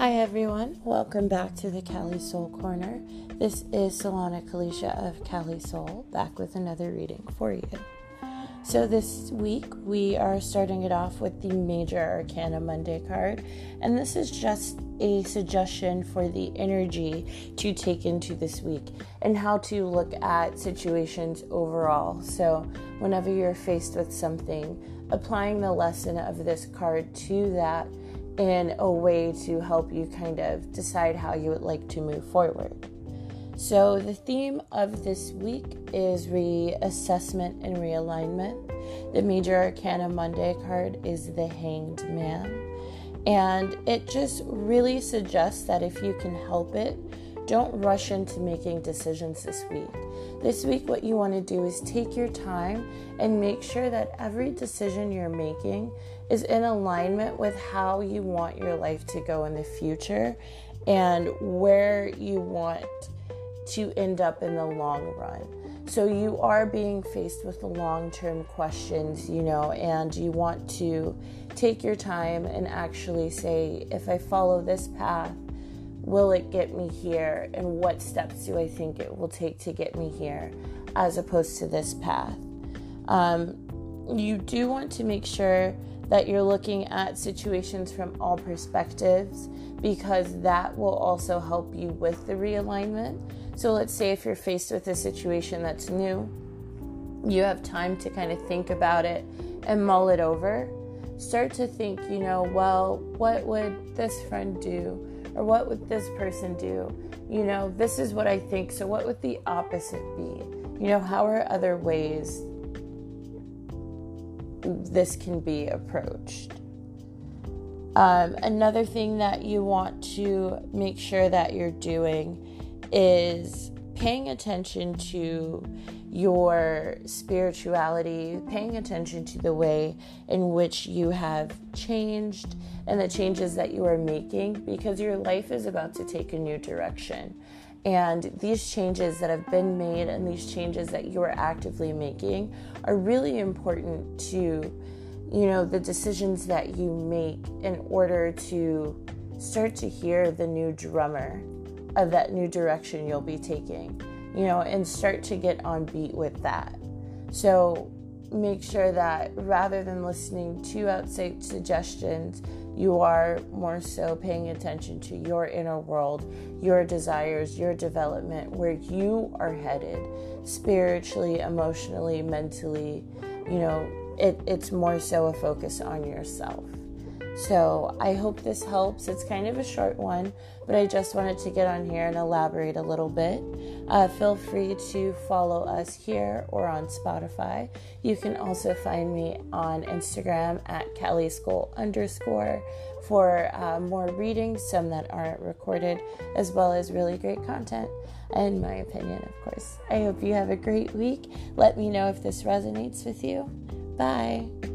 Hi everyone, welcome back to the Cali Soul Corner. This is Solana Kalisha of Cali Soul back with another reading for you. So, this week we are starting it off with the Major Arcana Monday card, and this is just a suggestion for the energy to take into this week and how to look at situations overall. So, whenever you're faced with something, applying the lesson of this card to that in a way to help you kind of decide how you would like to move forward. So, the theme of this week is reassessment and realignment. The Major Arcana Monday card is the Hanged Man. And it just really suggests that if you can help it, don't rush into making decisions this week. This week, what you want to do is take your time and make sure that every decision you're making is in alignment with how you want your life to go in the future and where you want to end up in the long run. So you are being faced with long term questions, you know, and you want to take your time and actually say, if I follow this path, will it get me here? And what steps do I think it will take to get me here, as opposed to this path? Um, you do want to make sure that you're looking at situations from all perspectives because that will also help you with the realignment. So, let's say if you're faced with a situation that's new, you have time to kind of think about it and mull it over. Start to think, you know, well, what would this friend do? Or what would this person do? You know, this is what I think. So, what would the opposite be? You know, how are other ways this can be approached. Um, another thing that you want to make sure that you're doing is paying attention to your spirituality, paying attention to the way in which you have changed and the changes that you are making because your life is about to take a new direction. And these changes that have been made and these changes that you are actively making are really important to, you know, the decisions that you make in order to start to hear the new drummer of that new direction you'll be taking, you know, and start to get on beat with that. So make sure that rather than listening to outside suggestions, you are more so paying attention to your inner world, your desires, your development, where you are headed spiritually, emotionally, mentally. You know, it, it's more so a focus on yourself. So I hope this helps. It's kind of a short one, but I just wanted to get on here and elaborate a little bit. Uh, feel free to follow us here or on Spotify. You can also find me on Instagram at Cali Soul underscore for uh, more readings, some that aren't recorded, as well as really great content, in my opinion, of course. I hope you have a great week. Let me know if this resonates with you. Bye.